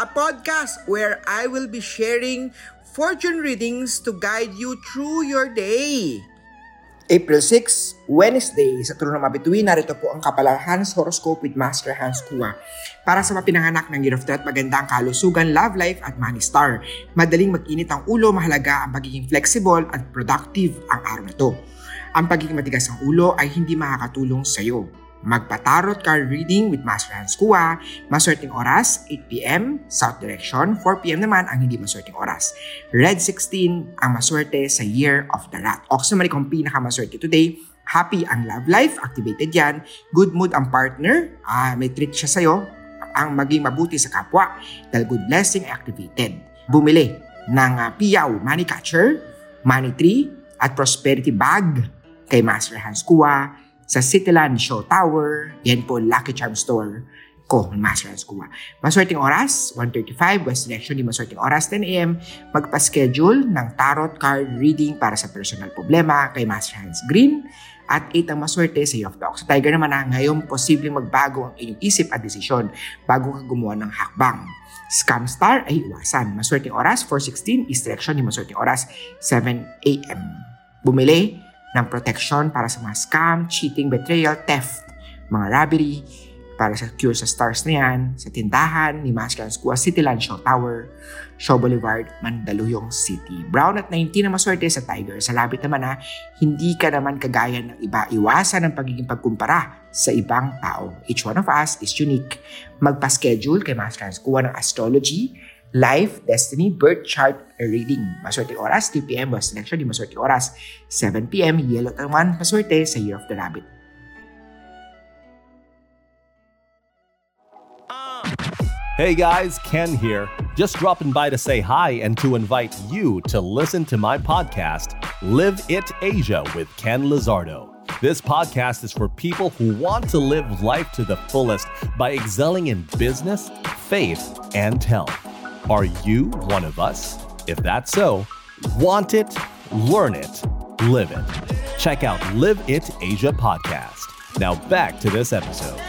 a podcast where I will be sharing fortune readings to guide you through your day. April 6, Wednesday, sa ng mabituin, narito po ang Kapalar Hans Horoscope with Master Hans Kua. Para sa mapinanganak ng Year of Death, magandang kalusugan, love life at money star. Madaling mag-init ang ulo, mahalaga ang pagiging flexible at productive ang araw na to. Ang pagiging matigas ng ulo ay hindi makakatulong sa iyo. Magpatarot card reading with Master Hans Kua. Maswerteng oras, 8pm, South Direction. 4pm naman ang hindi maswerteng oras. Red 16 ang maswerte sa Year of the Rat. O kasi naman kung pinakamaswerte today, happy ang love life, activated yan. Good mood ang partner, ah, may treat siya sa'yo. Ang maging mabuti sa kapwa dahil good blessing activated. Bumili ng uh, piyaw, money catcher, money tree, at prosperity bag kay Master Hans Kua sa Cityland Show Tower. Yan po, Lucky Charm Store ko, Master Hans Kuha. Maswerteng oras, 1.35, West Direction, di maswerteng oras, 10 a.m. Magpa-schedule ng tarot card reading para sa personal problema kay Master Hans Green. At 8 ang maswerte sa Year of Ox. Sa Tiger naman na ngayon posibleng magbago ang inyong isip at desisyon bago ka gumawa ng hakbang. Scam Star ay iwasan. Maswerteng oras, 4.16, East Direction, di maswerteng oras, 7 a.m. Bumili ng protection para sa mga scam, cheating, betrayal, theft, mga robbery, para sa cure sa stars na yan, sa tindahan ni Masculine School, Cityland Show Tower, Show Boulevard, Mandaluyong City. Brown at 19 na maswerte sa Tiger. Sa labit naman na hindi ka naman kagaya ng iba. Iwasan ang pagiging pagkumpara sa ibang tao. Each one of us is unique. Magpa-schedule kay Masculine School ng astrology, Life, Destiny, Birth Chart Reading. Maswerte oras, 2 p.m. West Selection, di maswerte oras, 7 p.m. Yellow naman, maswerte sa Year of the Rabbit. Hey guys, Ken here. Just dropping by to say hi and to invite you to listen to my podcast, Live It Asia with Ken Lizardo. This podcast is for people who want to live life to the fullest by excelling in business, faith, and health. Are you one of us? If that's so, want it, learn it, live it. Check out Live It Asia podcast. Now back to this episode.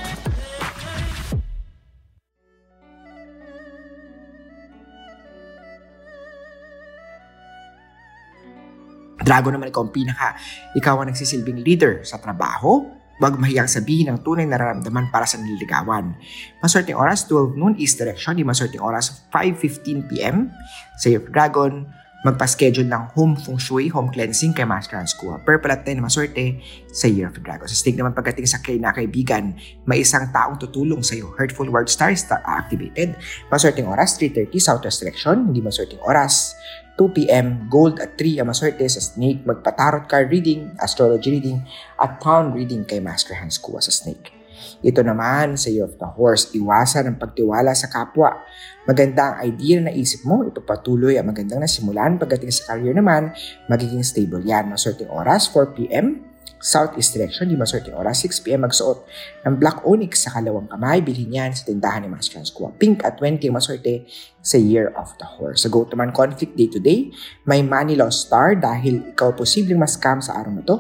Dragon naman ikaw ang pinaka, ikaw ang nagsisilbing leader sa trabaho, Huwag mahiyang sabihin ang tunay na nararamdaman para sa nililigawan. Maswerteng oras 12 noon East Direction, di maswerteng oras 5.15pm sa Year of Dragon. Magpa-schedule ng home feng shui, home cleansing kay Master Hans Kua. Purple at 10 na maswerte sa Year of the Dragon. Sa stick naman pagdating sa kay na kaibigan, may isang taong tutulong sa iyo. Hurtful word star star activated. Maswerteng oras 3.30 Southwest Direction, hindi maswerteng oras 2pm, gold at 3 ang maswerte sa snake, magpatarot card reading, astrology reading, at pound reading kay Master Hans Kua sa snake. Ito naman sa Year of the Horse, iwasan ang pagtiwala sa kapwa. Maganda ang idea na naisip mo, ipapatuloy ang magandang nasimulan. Pagdating sa career naman, magiging stable yan. Maswerteng oras, 4pm, Southeast direction, di maswerteng oras, 6pm magsuot ng black onyx sa kalawang kamay. Bilhin yan sa tindahan ni Master Transqua. Pink at 20 maswerte sa Year of the Horse. Sa Go to Man Conflict Day to Day, may money loss star dahil ikaw posibleng mas-scam sa araw na to.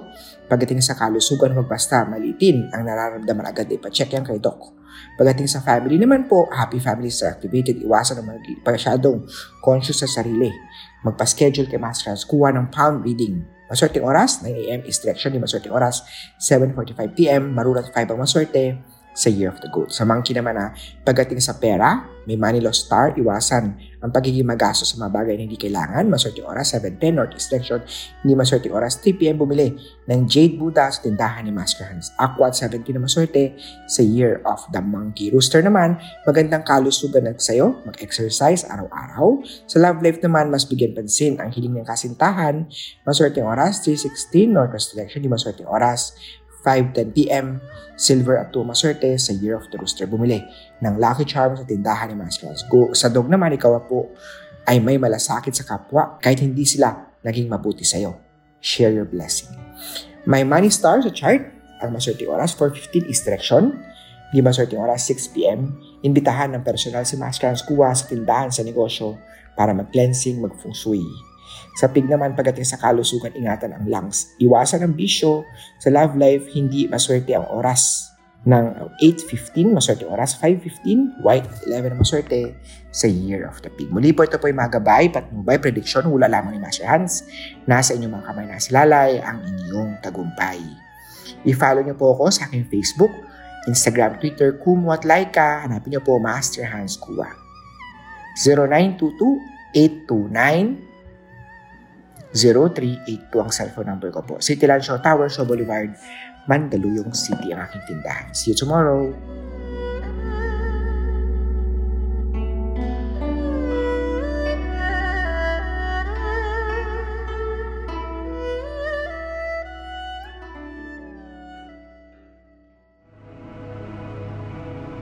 Pagdating sa kalusugan, huwag basta malitin ang nararamdaman agad. Ipa-check yan kay Doc. Pagdating sa family naman po, happy families are activated. Iwasan naman pasyadong conscious sa sarili. Magpa-schedule kay Master Trans. Kuha ng pound reading Maswerteng oras, 9 a.m. is direction ni maswerteng oras, 7.45 p.m. Marulat 5 ang maswerte sa Year of the Goat. Sa monkey naman na pagdating sa pera, may money loss star, iwasan ang pagiging magastos sa mga bagay na hindi kailangan. Maswerteng oras, 7.10 Northeast Direction. Hindi maswerteng oras, 3pm bumili ng Jade Buddha sa tindahan ni Master Hans. Aqua 17 na maswerte sa Year of the Monkey. Rooster naman, magandang kalusugan at sayo, mag-exercise araw-araw. Sa love life naman, mas bigyan pansin ang hiling ng kasintahan. Maswerteng oras, 3.16 Northwest Direction. Hindi maswerteng oras, 5.10pm, silver at 2 maswerte sa Year of the Rooster. Bumili ng Lucky Charm sa tindahan ni Master Go, sa dog naman, ikaw po ay may malasakit sa kapwa kahit hindi sila naging mabuti sa'yo. Share your blessing. My money star sa chart, ang maswerte oras, 4.15 is direction. Di maswerte oras, 6pm. Imbitahan ng personal si Master Kua sa tindahan sa negosyo para mag-cleansing, mag-feng shui. Sa pig naman, pagdating sa kalusugan, ingatan ang lungs. Iwasan ang bisyo. Sa love life, hindi maswerte ang oras. Ng 8.15, maswerte oras. 5.15, white. 11, maswerte sa year of the pig. Muli po, ito po yung mga gabay, patnubay, prediction, hula lamang ni Master Hans. Nasa inyong mga kamay na silalay ang inyong tagumpay. I-follow niyo po ako sa aking Facebook, Instagram, Twitter, Kumu at Laika. Hanapin niyo po Master Hans Kuwa. 0922 829 0932 ang cellphone number ko po. City Land Show, Tower Show Boulevard, Mandaluyong City ang aking tindahan. See you tomorrow!